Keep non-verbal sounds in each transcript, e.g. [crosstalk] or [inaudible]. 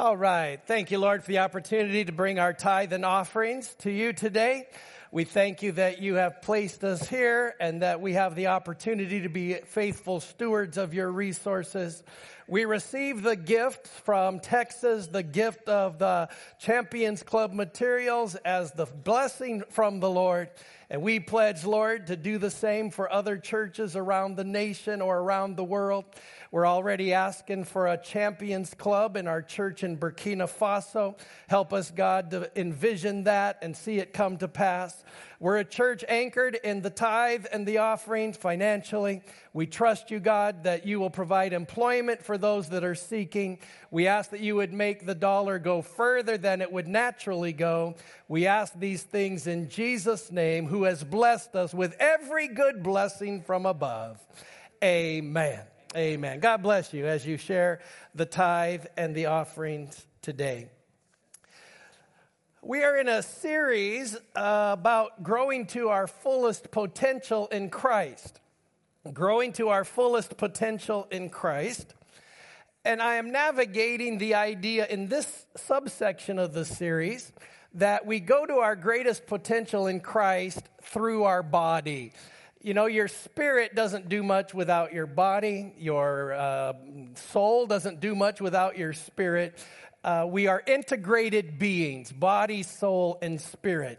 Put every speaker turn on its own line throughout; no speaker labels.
All right. Thank you, Lord, for the opportunity to bring our tithe and offerings to you today. We thank you that you have placed us here and that we have the opportunity to be faithful stewards of your resources. We receive the gift from Texas, the gift of the Champions Club materials as the blessing from the Lord. And we pledge, Lord, to do the same for other churches around the nation or around the world. We're already asking for a champions club in our church in Burkina Faso. Help us, God, to envision that and see it come to pass. We're a church anchored in the tithe and the offerings financially. We trust you, God, that you will provide employment for those that are seeking. We ask that you would make the dollar go further than it would naturally go. We ask these things in Jesus' name, who has blessed us with every good blessing from above. Amen. Amen. God bless you as you share the tithe and the offerings today. We are in a series about growing to our fullest potential in Christ. Growing to our fullest potential in Christ. And I am navigating the idea in this subsection of the series that we go to our greatest potential in Christ through our body. You know, your spirit doesn't do much without your body. Your uh, soul doesn't do much without your spirit. Uh, we are integrated beings body, soul, and spirit.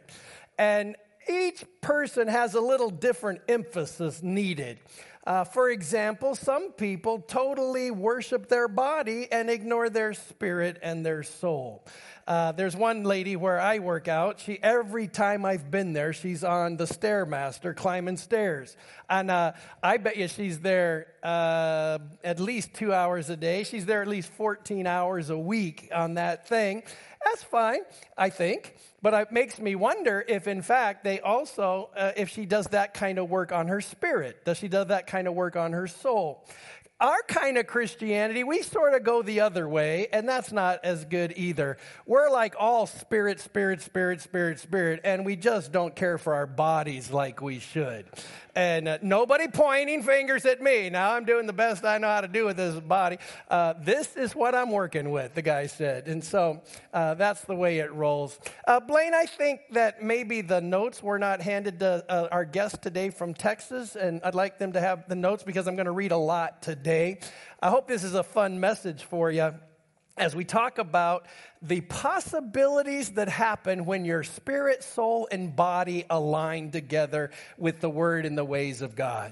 And each person has a little different emphasis needed. Uh, for example, some people totally worship their body and ignore their spirit and their soul. Uh, there's one lady where I work out. She every time I've been there, she's on the stairmaster climbing stairs, and uh, I bet you she's there uh, at least two hours a day. She's there at least 14 hours a week on that thing. That's fine, I think. But it makes me wonder if, in fact, they also, uh, if she does that kind of work on her spirit. Does she do that kind of work on her soul? Our kind of Christianity, we sort of go the other way, and that's not as good either. We're like all spirit, spirit, spirit, spirit, spirit, and we just don't care for our bodies like we should. And uh, nobody pointing fingers at me. Now I'm doing the best I know how to do with this body. Uh, this is what I'm working with, the guy said. And so uh, that's the way it rolls. Uh, Blaine, I think that maybe the notes were not handed to uh, our guest today from Texas, and I'd like them to have the notes because I'm going to read a lot today. I hope this is a fun message for you as we talk about the possibilities that happen when your spirit, soul, and body align together with the word and the ways of God.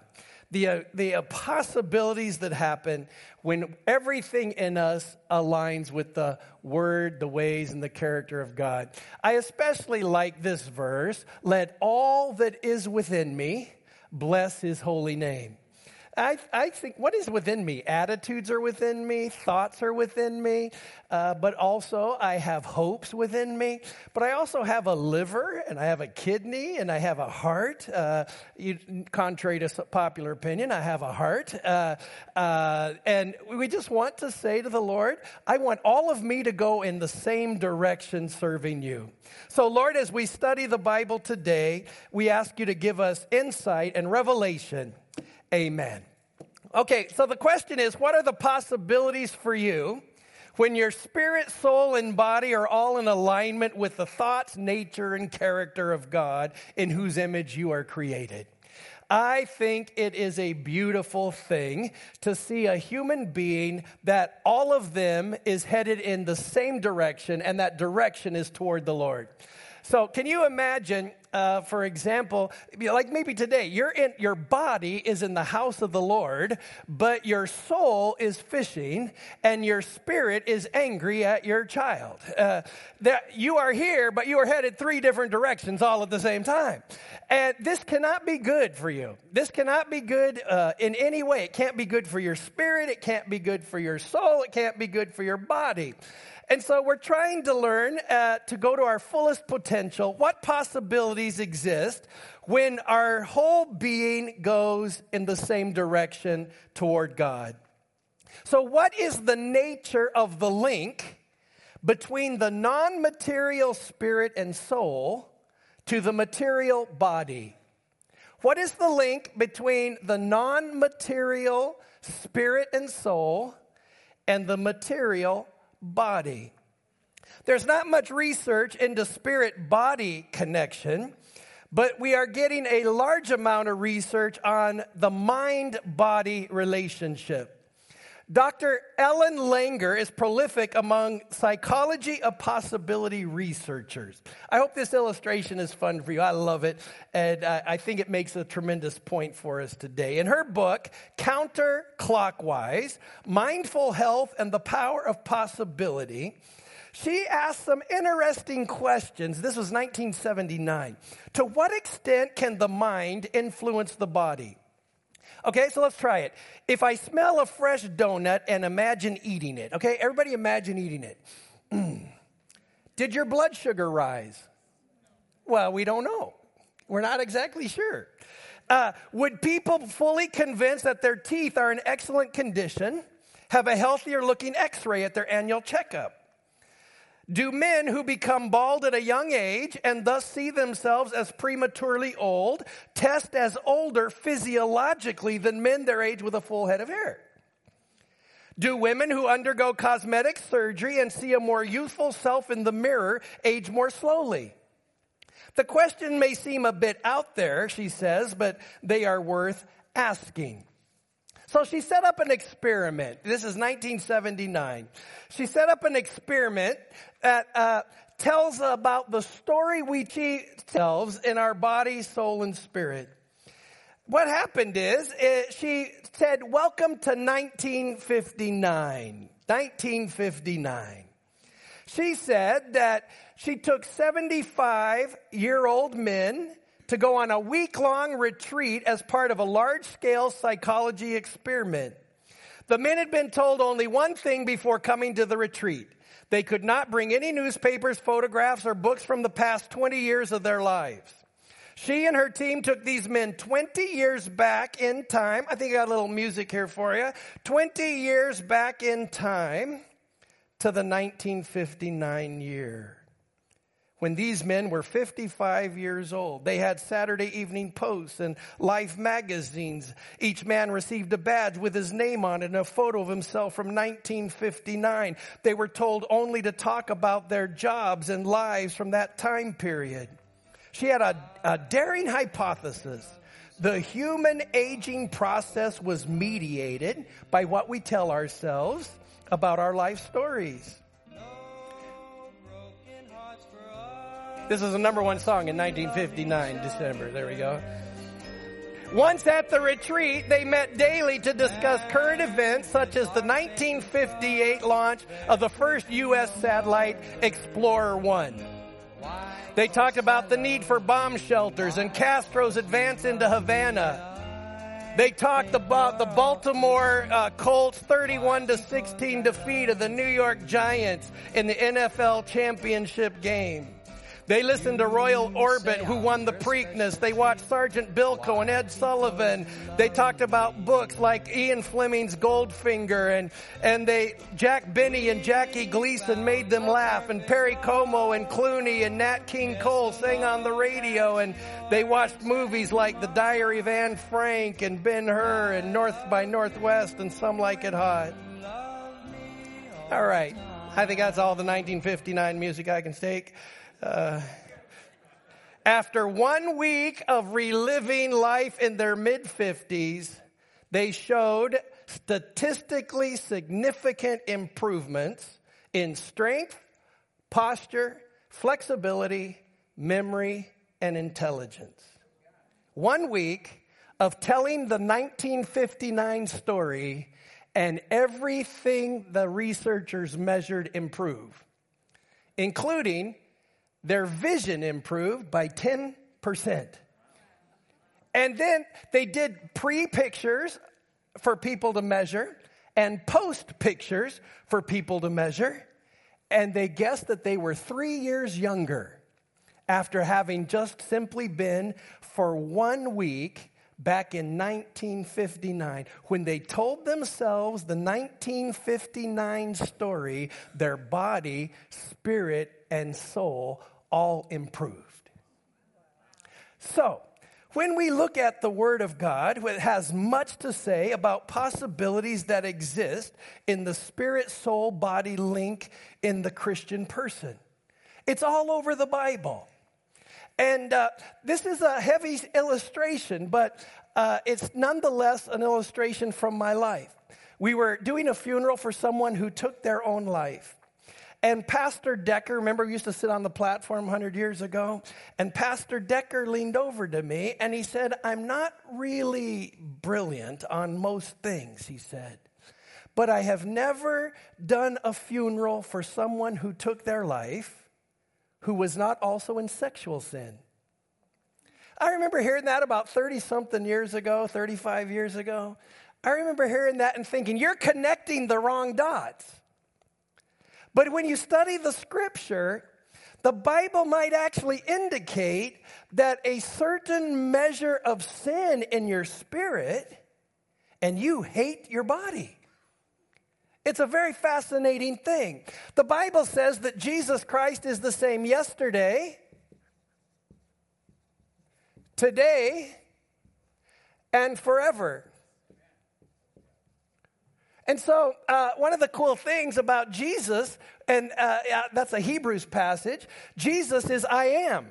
The, uh, the uh, possibilities that happen when everything in us aligns with the word, the ways, and the character of God. I especially like this verse let all that is within me bless his holy name. I, I think what is within me? Attitudes are within me, thoughts are within me, uh, but also I have hopes within me. But I also have a liver, and I have a kidney, and I have a heart. Uh, you, contrary to popular opinion, I have a heart. Uh, uh, and we just want to say to the Lord, I want all of me to go in the same direction serving you. So, Lord, as we study the Bible today, we ask you to give us insight and revelation. Amen. Okay, so the question is what are the possibilities for you when your spirit, soul, and body are all in alignment with the thoughts, nature, and character of God in whose image you are created? I think it is a beautiful thing to see a human being that all of them is headed in the same direction, and that direction is toward the Lord. So, can you imagine, uh, for example, like maybe today, you're in, your body is in the house of the Lord, but your soul is fishing and your spirit is angry at your child. Uh, that you are here, but you are headed three different directions all at the same time. And this cannot be good for you. This cannot be good uh, in any way. It can't be good for your spirit. It can't be good for your soul. It can't be good for your body. And so we're trying to learn uh, to go to our fullest potential, what possibilities exist when our whole being goes in the same direction toward God. So, what is the nature of the link between the non material spirit and soul to the material body? What is the link between the non material spirit and soul and the material body. There's not much research into spirit body connection, but we are getting a large amount of research on the mind body relationship. Dr. Ellen Langer is prolific among psychology of possibility researchers. I hope this illustration is fun for you. I love it, and I think it makes a tremendous point for us today. In her book, Counterclockwise Mindful Health and the Power of Possibility, she asked some interesting questions. This was 1979. To what extent can the mind influence the body? Okay, so let's try it. If I smell a fresh donut and imagine eating it, okay, everybody imagine eating it. [clears throat] Did your blood sugar rise? Well, we don't know. We're not exactly sure. Uh, would people fully convinced that their teeth are in excellent condition have a healthier looking x ray at their annual checkup? Do men who become bald at a young age and thus see themselves as prematurely old test as older physiologically than men their age with a full head of hair? Do women who undergo cosmetic surgery and see a more youthful self in the mirror age more slowly? The question may seem a bit out there, she says, but they are worth asking. So she set up an experiment. This is 1979. She set up an experiment that uh, tells about the story we tell in our body, soul, and spirit. What happened is it, she said, Welcome to 1959. 1959. She said that she took 75 year old men to go on a week long retreat as part of a large scale psychology experiment. The men had been told only one thing before coming to the retreat. They could not bring any newspapers, photographs, or books from the past 20 years of their lives. She and her team took these men 20 years back in time. I think I got a little music here for you. 20 years back in time to the 1959 year when these men were 55 years old. They had Saturday Evening Posts and Life magazines. Each man received a badge with his name on it and a photo of himself from 1959. They were told only to talk about their jobs and lives from that time period. She had a, a daring hypothesis. The human aging process was mediated by what we tell ourselves about our life stories. This was a number one song in 1959, December. There we go. Once at the retreat, they met daily to discuss current events such as the 1958 launch of the first U.S. satellite, Explorer 1. They talked about the need for bomb shelters and Castro's advance into Havana. They talked about the Baltimore uh, Colts 31 to 16 defeat of the New York Giants in the NFL championship game. They listened to Royal Orbit, who won the Preakness. They watched Sergeant Bilko and Ed Sullivan. They talked about books like Ian Fleming's Goldfinger, and and they Jack Benny and Jackie Gleason made them laugh, and Perry Como and Clooney and Nat King Cole sang on the radio, and they watched movies like The Diary of Anne Frank and Ben Hur and North by Northwest and Some Like It Hot. All right. I think that's all the 1959 music I can take. Uh, after one week of reliving life in their mid 50s, they showed statistically significant improvements in strength, posture, flexibility, memory, and intelligence. One week of telling the 1959 story, and everything the researchers measured improved, including their vision improved by 10%. And then they did pre pictures for people to measure and post pictures for people to measure. And they guessed that they were three years younger after having just simply been for one week back in 1959 when they told themselves the 1959 story, their body, spirit, and soul all improved. So, when we look at the Word of God, it has much to say about possibilities that exist in the spirit soul body link in the Christian person. It's all over the Bible. And uh, this is a heavy illustration, but uh, it's nonetheless an illustration from my life. We were doing a funeral for someone who took their own life. And Pastor Decker, remember, we used to sit on the platform 100 years ago? And Pastor Decker leaned over to me and he said, I'm not really brilliant on most things, he said. But I have never done a funeral for someone who took their life who was not also in sexual sin. I remember hearing that about 30 something years ago, 35 years ago. I remember hearing that and thinking, you're connecting the wrong dots. But when you study the scripture, the Bible might actually indicate that a certain measure of sin in your spirit and you hate your body. It's a very fascinating thing. The Bible says that Jesus Christ is the same yesterday, today, and forever. And so, uh, one of the cool things about Jesus, and uh, that's a Hebrews passage, Jesus is I am,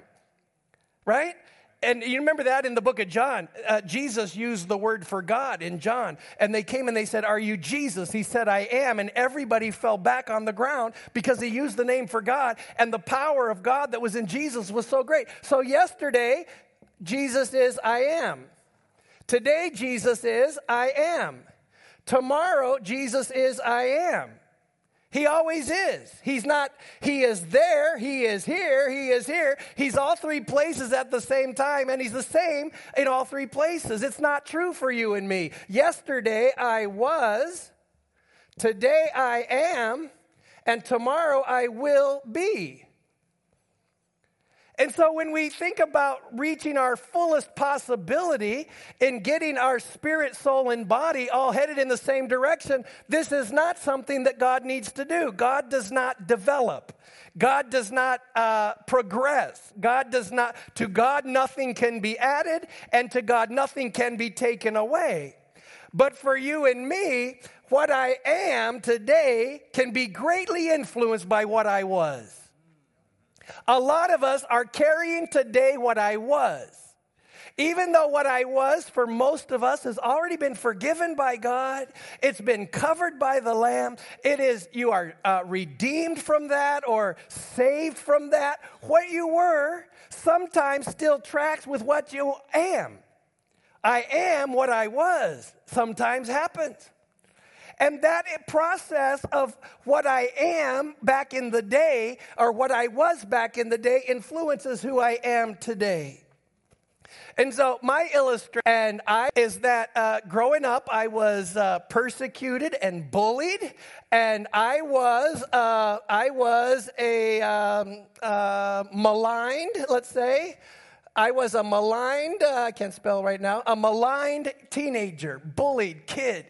right? And you remember that in the book of John. Uh, Jesus used the word for God in John. And they came and they said, Are you Jesus? He said, I am. And everybody fell back on the ground because he used the name for God. And the power of God that was in Jesus was so great. So, yesterday, Jesus is I am. Today, Jesus is I am. Tomorrow, Jesus is I am. He always is. He's not, he is there, he is here, he is here. He's all three places at the same time, and he's the same in all three places. It's not true for you and me. Yesterday I was, today I am, and tomorrow I will be. And so when we think about reaching our fullest possibility in getting our spirit, soul, and body all headed in the same direction, this is not something that God needs to do. God does not develop. God does not uh, progress. God does not, to God, nothing can be added, and to God, nothing can be taken away. But for you and me, what I am today can be greatly influenced by what I was. A lot of us are carrying today what I was. Even though what I was for most of us has already been forgiven by God, it's been covered by the Lamb. It is, you are uh, redeemed from that or saved from that. What you were sometimes still tracks with what you am. I am what I was, sometimes happens. And that process of what I am back in the day or what I was back in the day influences who I am today. And so my illustration and I is that uh, growing up, I was uh, persecuted and bullied, and I was uh, I was a um, uh, maligned, let's say. I was a maligned, uh, I can't spell right now, a maligned teenager, bullied kid.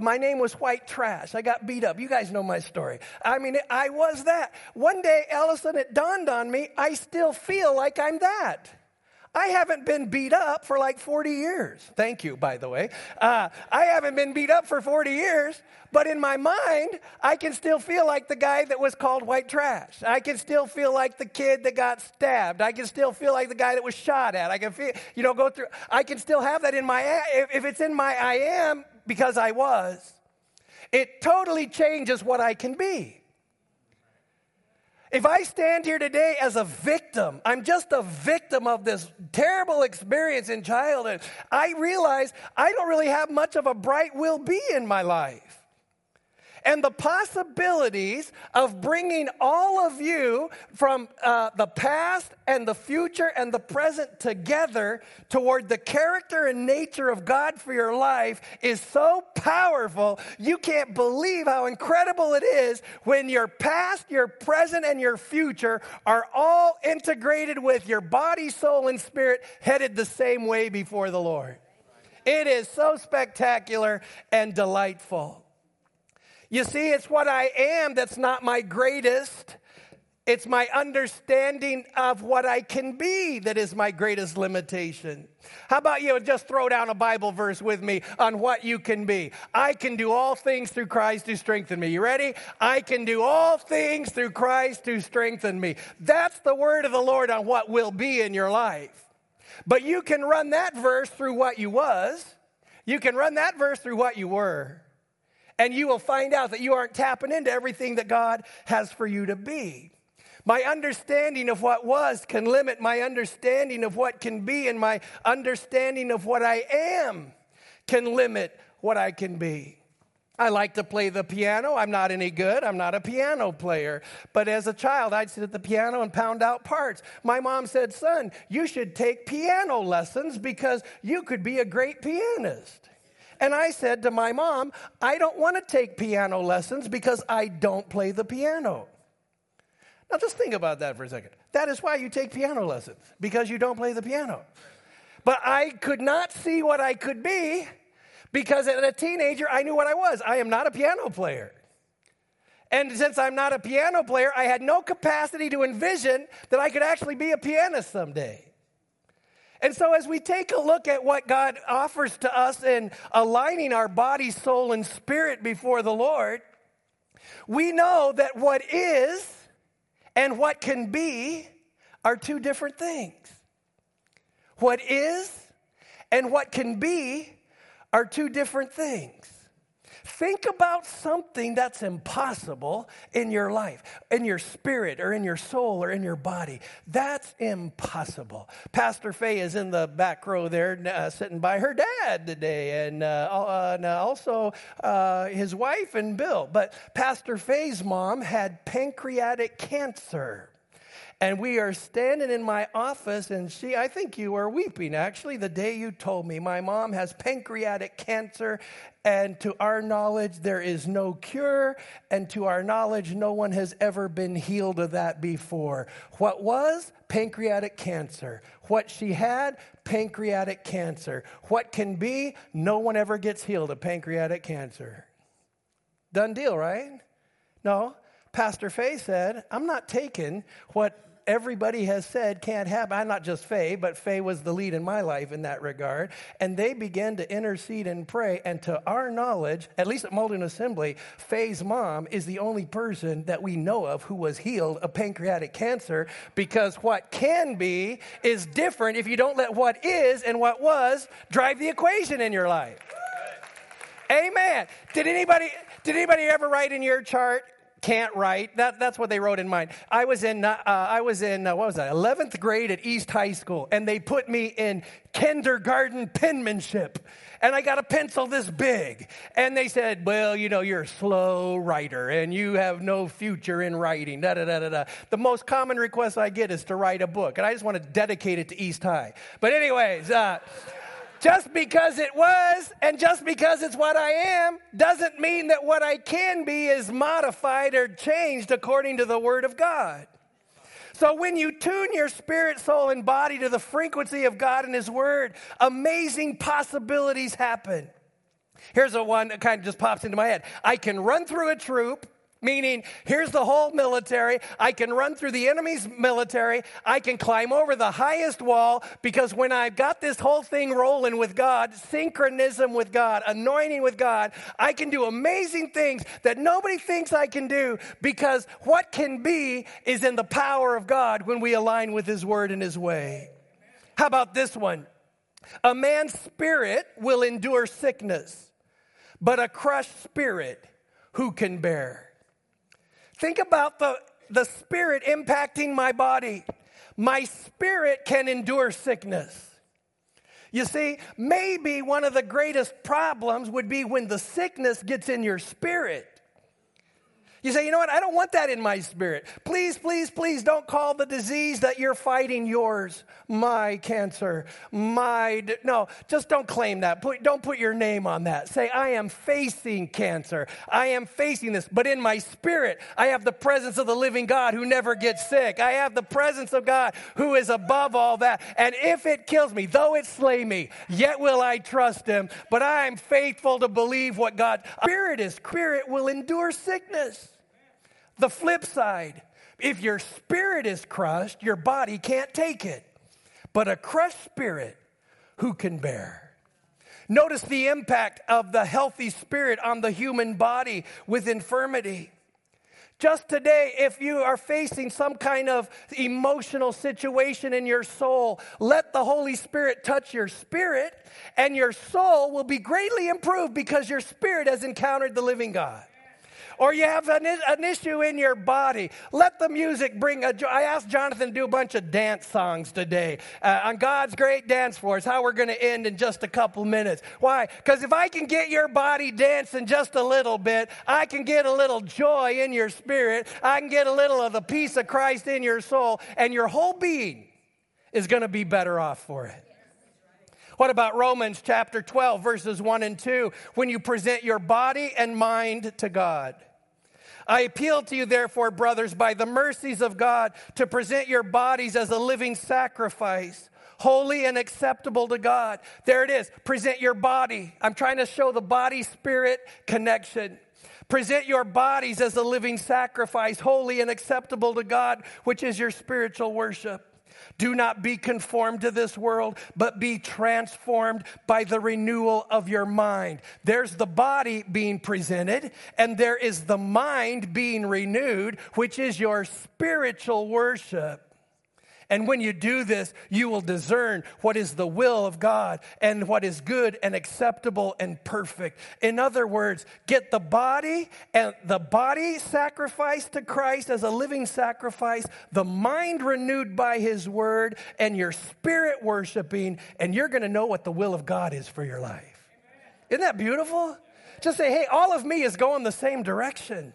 My name was White Trash. I got beat up. You guys know my story. I mean, I was that. One day, Allison, it dawned on me, I still feel like I'm that. I haven't been beat up for like 40 years. Thank you, by the way. Uh, I haven't been beat up for 40 years, but in my mind, I can still feel like the guy that was called white trash. I can still feel like the kid that got stabbed. I can still feel like the guy that was shot at. I can feel, you know, go through, I can still have that in my, if it's in my I am, because I was, it totally changes what I can be. If I stand here today as a victim, I'm just a victim of this terrible experience in childhood, I realize I don't really have much of a bright will be in my life and the possibilities of bringing all of you from uh, the past and the future and the present together toward the character and nature of God for your life is so powerful. You can't believe how incredible it is when your past, your present, and your future are all integrated with your body, soul, and spirit headed the same way before the Lord. It is so spectacular and delightful. You see, it's what I am that's not my greatest. It's my understanding of what I can be that is my greatest limitation. How about you just throw down a Bible verse with me on what you can be? I can do all things through Christ who strengthen me. You ready? I can do all things through Christ who strengthen me. That's the word of the Lord on what will be in your life. But you can run that verse through what you was. You can run that verse through what you were. And you will find out that you aren't tapping into everything that God has for you to be. My understanding of what was can limit my understanding of what can be, and my understanding of what I am can limit what I can be. I like to play the piano. I'm not any good. I'm not a piano player. But as a child, I'd sit at the piano and pound out parts. My mom said, Son, you should take piano lessons because you could be a great pianist. And I said to my mom, I don't want to take piano lessons because I don't play the piano. Now, just think about that for a second. That is why you take piano lessons, because you don't play the piano. But I could not see what I could be because as a teenager, I knew what I was. I am not a piano player. And since I'm not a piano player, I had no capacity to envision that I could actually be a pianist someday. And so, as we take a look at what God offers to us in aligning our body, soul, and spirit before the Lord, we know that what is and what can be are two different things. What is and what can be are two different things. Think about something that's impossible in your life, in your spirit, or in your soul, or in your body. That's impossible. Pastor Faye is in the back row there, uh, sitting by her dad today, and, uh, uh, and also uh, his wife and Bill. But Pastor Faye's mom had pancreatic cancer. And we are standing in my office, and she, I think you were weeping actually the day you told me my mom has pancreatic cancer, and to our knowledge, there is no cure, and to our knowledge, no one has ever been healed of that before. What was? Pancreatic cancer. What she had? Pancreatic cancer. What can be? No one ever gets healed of pancreatic cancer. Done deal, right? No. Pastor Faye said, I'm not taking what everybody has said can't happen. I'm not just Faye, but Faye was the lead in my life in that regard. And they began to intercede and pray. And to our knowledge, at least at Malden Assembly, Faye's mom is the only person that we know of who was healed of pancreatic cancer because what can be is different if you don't let what is and what was drive the equation in your life. Amen. Did anybody did anybody ever write in your chart can't write. That, that's what they wrote in mine. I was in, uh, I was in uh, what was that, 11th grade at East High School, and they put me in kindergarten penmanship. And I got a pencil this big. And they said, Well, you know, you're a slow writer and you have no future in writing. Da, da, da, da, da. The most common request I get is to write a book. And I just want to dedicate it to East High. But, anyways, uh, just because it was and just because it's what I am doesn't mean that what I can be is modified or changed according to the Word of God. So when you tune your spirit, soul, and body to the frequency of God and His Word, amazing possibilities happen. Here's a one that kind of just pops into my head. I can run through a troop Meaning, here's the whole military. I can run through the enemy's military. I can climb over the highest wall because when I've got this whole thing rolling with God, synchronism with God, anointing with God, I can do amazing things that nobody thinks I can do because what can be is in the power of God when we align with His word and His way. How about this one? A man's spirit will endure sickness, but a crushed spirit who can bear? Think about the, the spirit impacting my body. My spirit can endure sickness. You see, maybe one of the greatest problems would be when the sickness gets in your spirit. You say, you know what? I don't want that in my spirit. Please, please, please don't call the disease that you're fighting yours, my cancer, my. No, just don't claim that. Put, don't put your name on that. Say, I am facing cancer. I am facing this. But in my spirit, I have the presence of the living God who never gets sick. I have the presence of God who is above all that. And if it kills me, though it slay me, yet will I trust him. But I am faithful to believe what God. Spirit is, spirit will endure sickness. The flip side, if your spirit is crushed, your body can't take it. But a crushed spirit, who can bear? Notice the impact of the healthy spirit on the human body with infirmity. Just today, if you are facing some kind of emotional situation in your soul, let the Holy Spirit touch your spirit, and your soul will be greatly improved because your spirit has encountered the living God or you have an, an issue in your body, let the music bring a joy. I asked Jonathan to do a bunch of dance songs today uh, on God's great dance floor. It's how we're going to end in just a couple minutes. Why? Because if I can get your body dancing just a little bit, I can get a little joy in your spirit. I can get a little of the peace of Christ in your soul, and your whole being is going to be better off for it. What about Romans chapter 12, verses 1 and 2? When you present your body and mind to God. I appeal to you, therefore, brothers, by the mercies of God, to present your bodies as a living sacrifice, holy and acceptable to God. There it is. Present your body. I'm trying to show the body spirit connection. Present your bodies as a living sacrifice, holy and acceptable to God, which is your spiritual worship. Do not be conformed to this world, but be transformed by the renewal of your mind. There's the body being presented, and there is the mind being renewed, which is your spiritual worship. And when you do this, you will discern what is the will of God and what is good and acceptable and perfect. In other words, get the body and the body sacrificed to Christ as a living sacrifice, the mind renewed by his word, and your spirit worshiping, and you're going to know what the will of God is for your life. Isn't that beautiful? Just say, hey, all of me is going the same direction.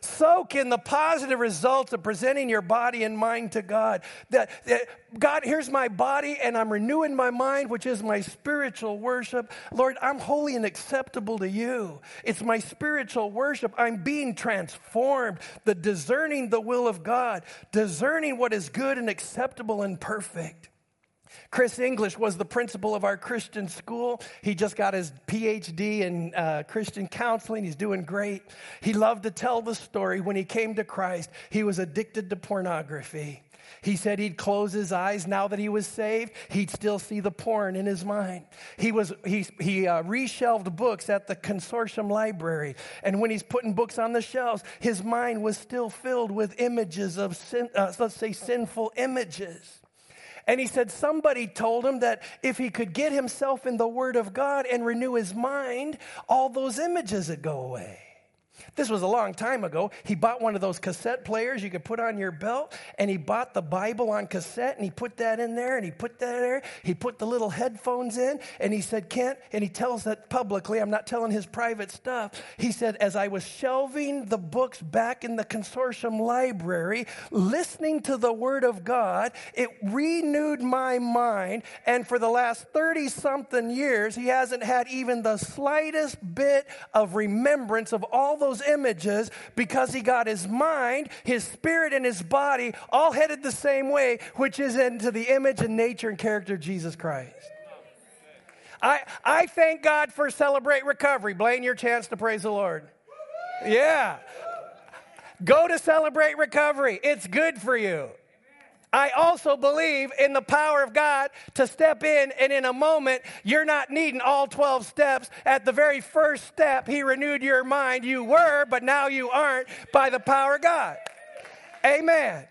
Soak in the positive results of presenting your body and mind to God. That, that, God, here's my body, and I'm renewing my mind, which is my spiritual worship. Lord, I'm holy and acceptable to you. It's my spiritual worship. I'm being transformed, the discerning the will of God, discerning what is good and acceptable and perfect. Chris English was the principal of our Christian school. He just got his PhD in uh, Christian counseling. He's doing great. He loved to tell the story when he came to Christ, he was addicted to pornography. He said he'd close his eyes now that he was saved. He'd still see the porn in his mind. He was he he uh, reshelved books at the consortium library, and when he's putting books on the shelves, his mind was still filled with images of sin, uh, let's say sinful images. And he said somebody told him that if he could get himself in the Word of God and renew his mind, all those images would go away. This was a long time ago. He bought one of those cassette players you could put on your belt, and he bought the Bible on cassette, and he put that in there, and he put that there. He put the little headphones in, and he said, Kent, and he tells that publicly, I'm not telling his private stuff. He said, as I was shelving the books back in the consortium library, listening to the Word of God, it renewed my mind, and for the last 30 something years, he hasn't had even the slightest bit of remembrance of all those images because he got his mind, his spirit, and his body all headed the same way, which is into the image and nature and character of Jesus Christ. I, I thank God for Celebrate Recovery. Blaine, your chance to praise the Lord. Yeah. Go to Celebrate Recovery. It's good for you. I also believe in the power of God to step in, and in a moment, you're not needing all 12 steps. At the very first step, He renewed your mind. You were, but now you aren't by the power of God. Amen.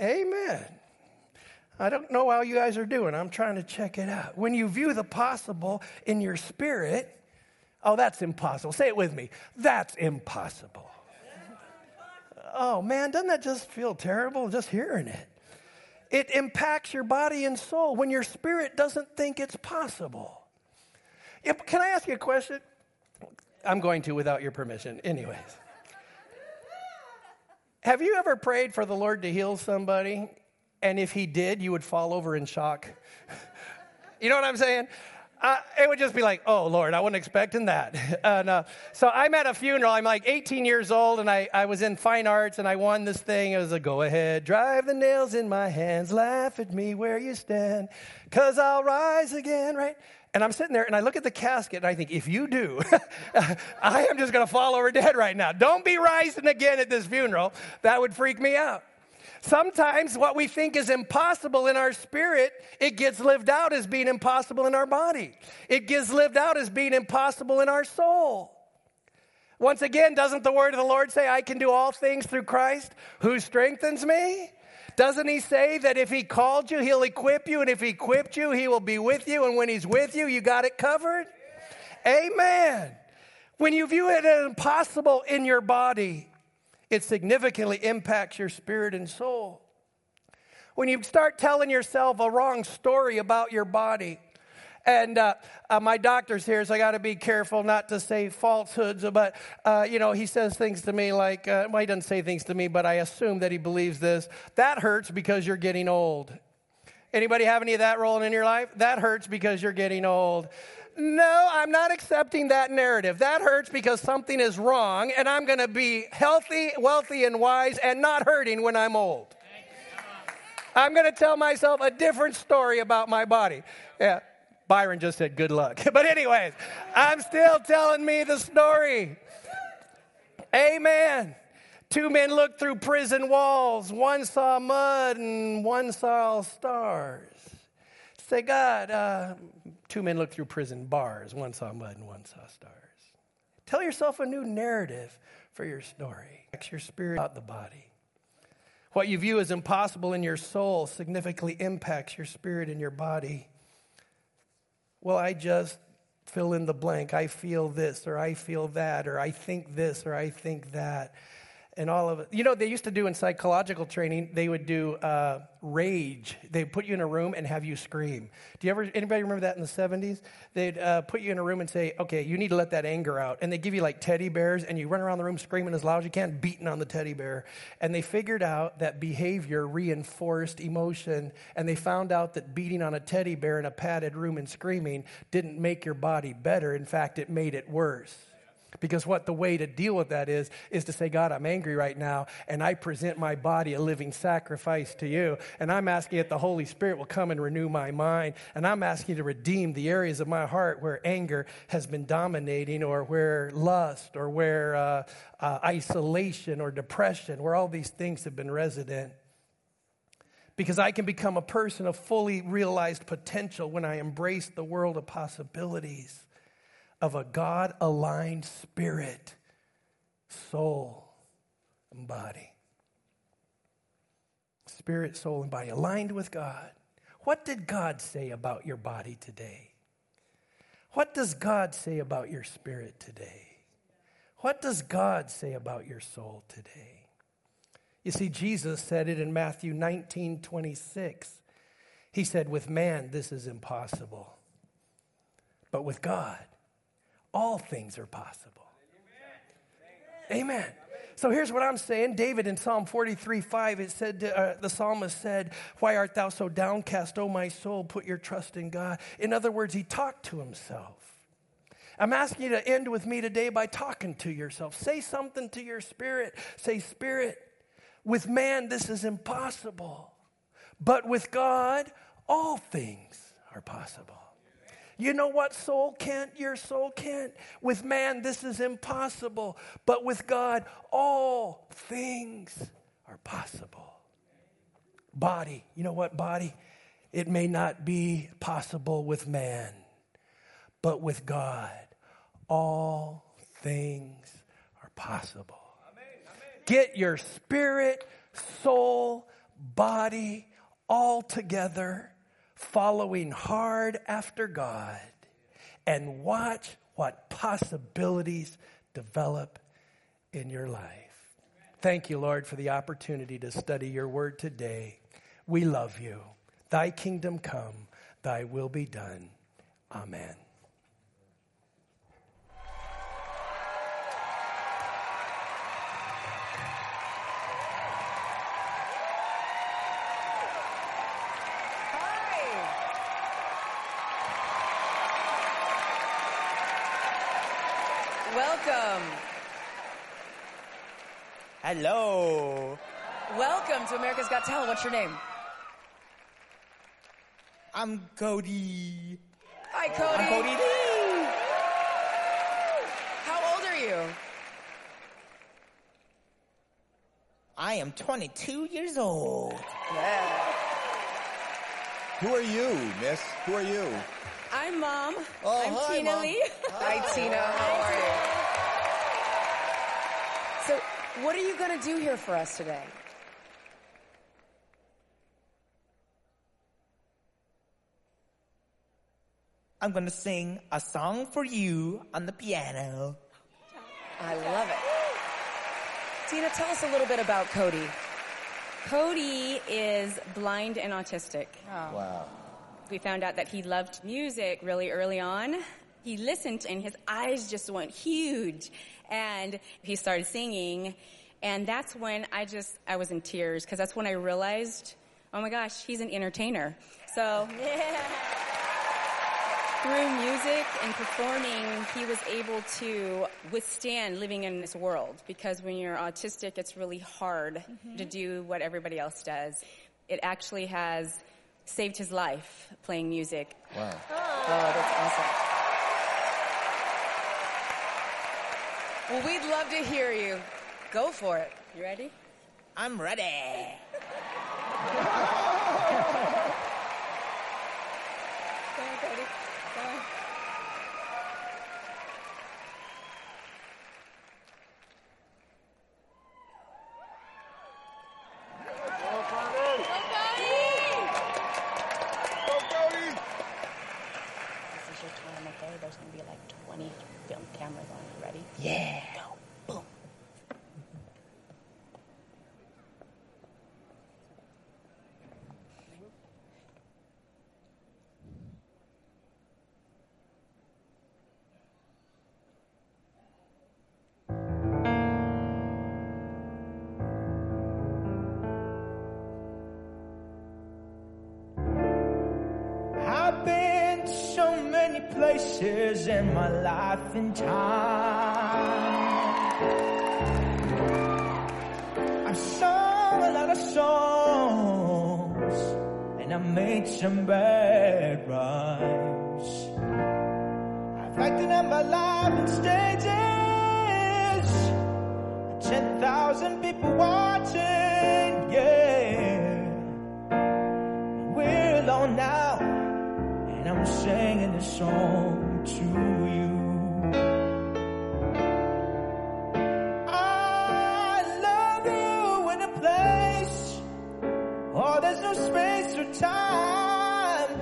Amen. I don't know how you guys are doing. I'm trying to check it out. When you view the possible in your spirit, oh, that's impossible. Say it with me. That's impossible oh man, doesn't that just feel terrible just hearing it? It impacts your body and soul when your spirit doesn't think it's possible. Can I ask you a question? I'm going to without your permission, anyways. Have you ever prayed for the Lord to heal somebody? And if He did, you would fall over in shock? [laughs] you know what I'm saying? Uh, it would just be like, oh, Lord, I wasn't expecting that. [laughs] and, uh, so I'm at a funeral. I'm like 18 years old, and I, I was in fine arts, and I won this thing. It was a go ahead, drive the nails in my hands, laugh at me where you stand, because I'll rise again, right? And I'm sitting there and I look at the casket and I think, if you do, [laughs] I am just going to fall over dead right now. Don't be rising again at this funeral. That would freak me out. Sometimes what we think is impossible in our spirit, it gets lived out as being impossible in our body. It gets lived out as being impossible in our soul. Once again, doesn't the word of the Lord say, I can do all things through Christ who strengthens me? Doesn't he say that if he called you, he'll equip you, and if he equipped you, he will be with you, and when he's with you, you got it covered? Amen. When you view it as impossible in your body, it significantly impacts your spirit and soul. When you start telling yourself a wrong story about your body, and uh, uh, my doctor's here, so I got to be careful not to say falsehoods. But uh, you know, he says things to me like, uh, well, he doesn't say things to me, but I assume that he believes this. That hurts because you're getting old. Anybody have any of that rolling in your life? That hurts because you're getting old. No, I'm not accepting that narrative. That hurts because something is wrong, and I'm going to be healthy, wealthy, and wise and not hurting when I'm old. I'm going to tell myself a different story about my body. Yeah, Byron just said good luck. [laughs] But, anyways, I'm still telling me the story. Amen. Two men looked through prison walls. One saw mud and one saw stars. Say, God, uh, two men looked through prison bars. One saw mud and one saw stars. Tell yourself a new narrative for your story. Your spirit out the body. What you view as impossible in your soul significantly impacts your spirit and your body. Well, I just fill in the blank. I feel this, or I feel that, or I think this, or I think that and all of it. You know, they used to do in psychological training, they would do uh, rage. They'd put you in a room and have you scream. Do you ever, anybody remember that in the 70s? They'd uh, put you in a room and say, okay, you need to let that anger out. And they give you like teddy bears and you run around the room screaming as loud as you can, beating on the teddy bear. And they figured out that behavior reinforced emotion. And they found out that beating on a teddy bear in a padded room and screaming didn't make your body better. In fact, it made it worse. Because what the way to deal with that is, is to say, God, I'm angry right now, and I present my body a living sacrifice to you. And I'm asking that the Holy Spirit will come and renew my mind. And I'm asking to redeem the areas of my heart where anger has been dominating, or where lust, or where uh, uh, isolation, or depression, where all these things have been resident. Because I can become a person of fully realized potential when I embrace the world of possibilities of a God aligned spirit, soul, and body. Spirit, soul, and body aligned with God. What did God say about your body today? What does God say about your spirit today? What does God say about your soul today? You see, Jesus said it in Matthew 19 26. He said, With man, this is impossible. But with God, all things are possible. Amen. So here's what I'm saying. David in Psalm 43 5, it said, uh, the psalmist said, Why art thou so downcast, O my soul? Put your trust in God. In other words, he talked to himself. I'm asking you to end with me today by talking to yourself. Say something to your spirit. Say, Spirit, with man, this is impossible. But with God, all things are possible. You know what soul can't? Your soul can't. With man, this is impossible. But with God, all things are possible. Body, you know what, body? It may not be possible with man, but with God, all things are possible. Get your spirit, soul, body all together following hard after God, and watch what possibilities develop in your life. Thank you, Lord, for the opportunity to study your word today. We love you. Thy kingdom come, thy will be done. Amen.
Hello.
Welcome to America's Got Talent. What's your name?
I'm Cody.
Hi, Cody.
I'm Cody Lee.
How old are you?
I am 22 years old.
Yeah.
Who are you, miss? Who are you?
I'm mom.
Oh,
I'm
hi,
Tina
Mom.
Lee.
Hi, [laughs] Tina. How are you? So, what are you going to do here for us today?
I'm gonna sing a song for you on the piano.
I love it. Tina, tell us a little bit about Cody.
Cody is blind and autistic. Oh.
Wow.
We found out that he loved music really early on. He listened and his eyes just went huge. And he started singing. And that's when I just, I was in tears because that's when I realized, oh my gosh, he's an entertainer. So, through music and performing, he was able to withstand living in this world because when you're autistic, it's really hard mm-hmm. to do what everybody else does. It actually has saved his life playing music.
Wow.
Oh, that's awesome. Well, we'd love to hear you. Go for it.
You ready?
I'm ready. [laughs] places in my life and time. I've sung a lot of songs and I made some bad rhymes. I've acted out my life on stages, I'm singing this song to you. I love you in a place, oh, there's no space or time.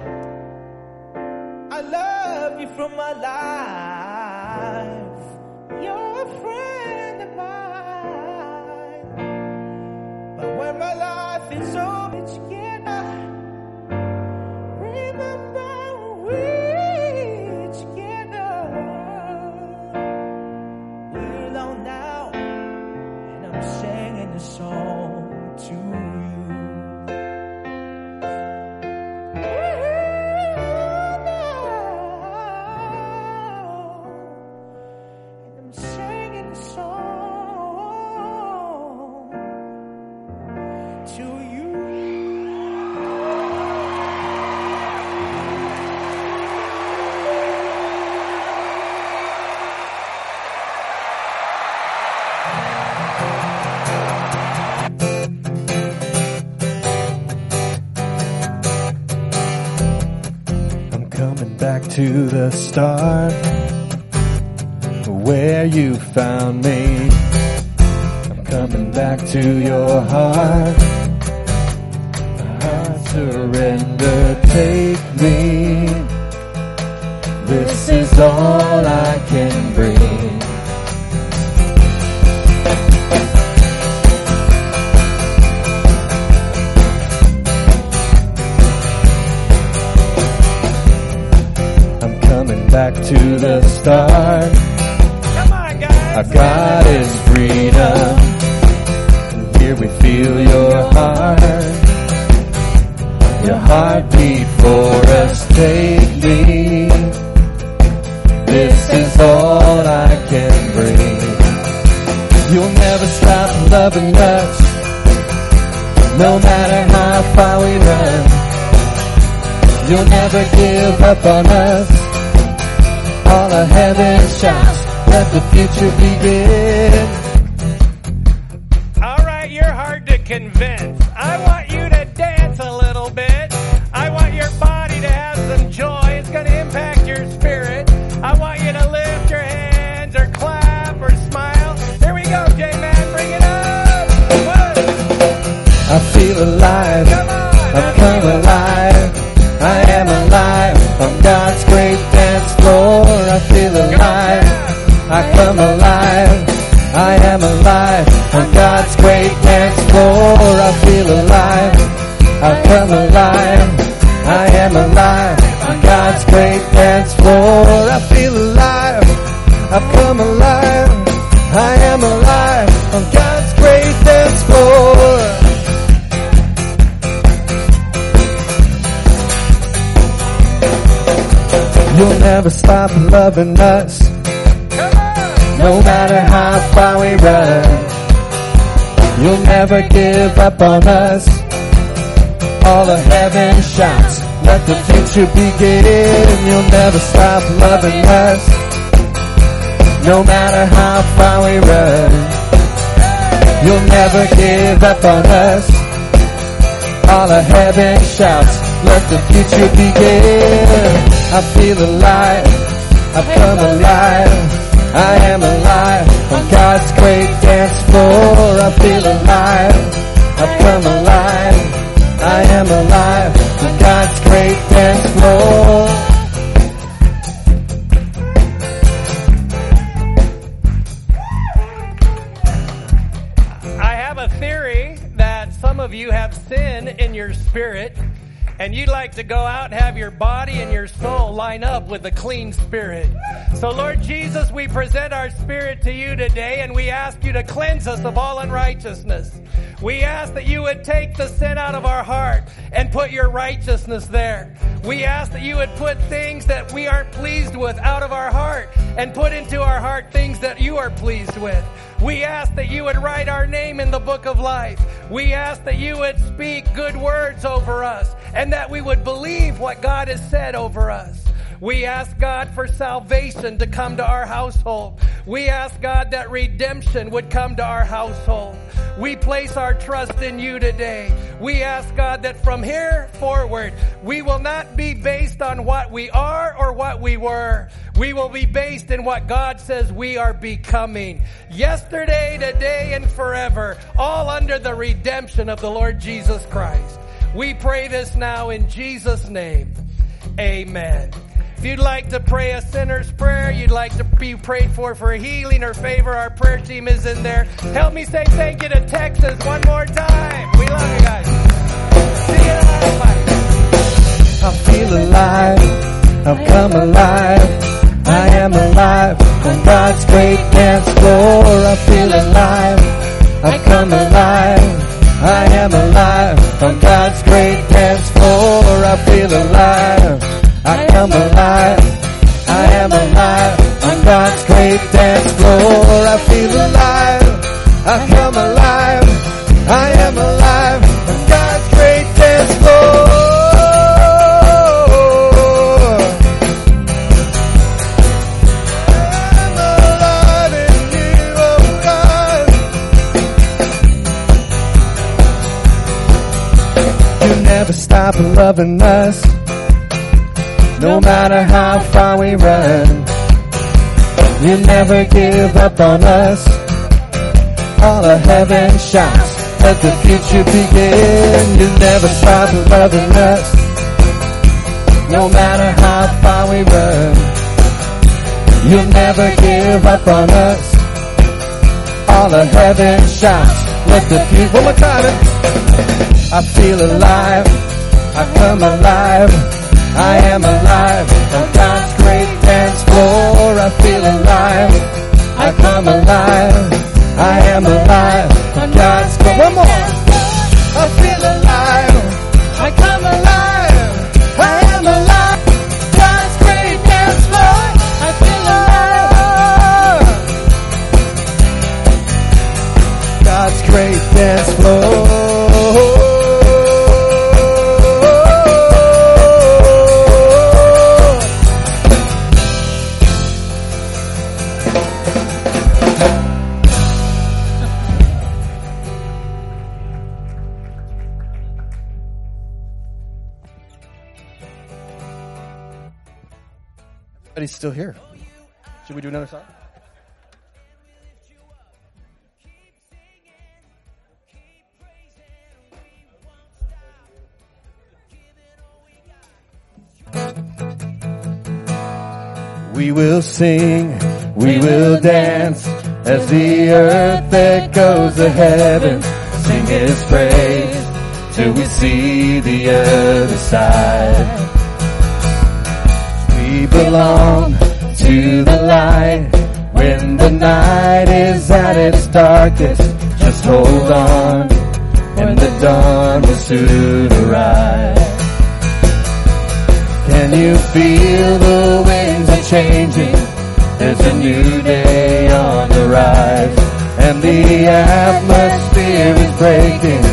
I love you from my life. You're a friend to the
start where you found me. I'm coming back to your heart. I surrender, take me. This is all I can bring. Back to the start.
Come on, guys.
Our God is freedom. And here we feel your heart. Your heartbeat for us, take me. This is all I can bring. You'll never stop loving us. No matter how far we run, you'll never give up on us. All of heaven shouts, let the future begin.
All right, you're hard to convince. I want you to dance a little bit. I want your body to have some joy. It's going to impact your spirit. I want you to lift your hands or clap or smile. Here we go, J-Man. Bring it up. One,
I feel alive.
Come on.
I've come alive. I am alive I come alive. I am alive on God's great dance floor. I feel alive. I come alive. I am alive on God's great dance floor. I feel alive. I've come alive. I am alive on God's great dance floor. You'll never stop loving us. No matter how far we run. You'll never give up on us. All of heaven shouts, let the future begin. You'll never stop loving us, no matter how far we run. You'll never give up on us. All of heaven shouts, let the future begin. I feel alive, I've come alive, I am alive on God's great dance floor. I
So Lord Jesus, we present our spirit to you today and we ask you to cleanse us of all unrighteousness. We ask that you would take the sin out of our heart and put your righteousness there. We ask that you would put things that we aren't pleased with out of our heart and put into our heart things that you are pleased with. We ask that you would write our name in the book of life. We ask that you would speak good words over us and that we would believe what God has said over us. We ask God for salvation to come to our household. We ask God that redemption would come to our household. We place our trust in you today. We ask God that from here forward, we will not be based on what we are or what we were. We will be based in what God says we are becoming. Yesterday, today, and forever, all under the redemption of the Lord Jesus Christ. We pray this now in Jesus' name. Amen. If you'd like to pray a sinner's prayer, you'd like to be prayed for for healing or favor, our prayer team is in there. Help me say thank you to Texas one more time. We love you guys. See you time.
I feel alive. I've come alive. I am alive on God's great dance floor. I feel alive. I've come alive. I am alive on God's great dance floor. I feel alive. I come alive. I am alive on God's great dance floor. I feel alive. I come alive. I am alive on God's great dance floor. I'm alive in you, oh God. You never stop loving us, no matter how far we run. You never give up on us. All of heaven shouts, let the future begin. You never stop loving us, no matter how far we run. You'll never give up on us. All of heaven shouts, let the future. One more time. I feel alive. I come alive. I am alive on God's great dance floor. I feel alive. I come alive. I am alive on God's great. One more. I feel alive. I come alive. I am alive. God's great dance floor. I feel alive. But he's still here. Should we do another song? We will sing, we will dance as the earth echoes the heavens. Sing His praise till we see the other side. Belong to the light when the night is at its darkest. Just hold on, and the dawn will soon arrive. Can you feel the winds are changing? There's a new day on the rise, and the atmosphere is breaking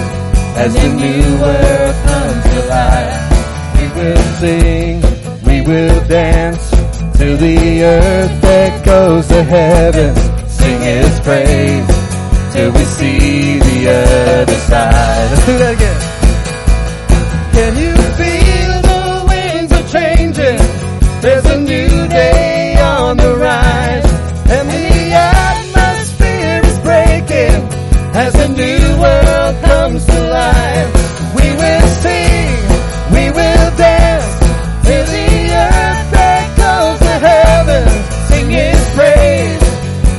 as the new earth comes to life. We will sing, will dance to the earth that goes to heaven. Sing his praise till we see the other side. Let's do that again. Can you feel the winds are changing? There's a new day on the rise. And the atmosphere is breaking as a new world comes to life.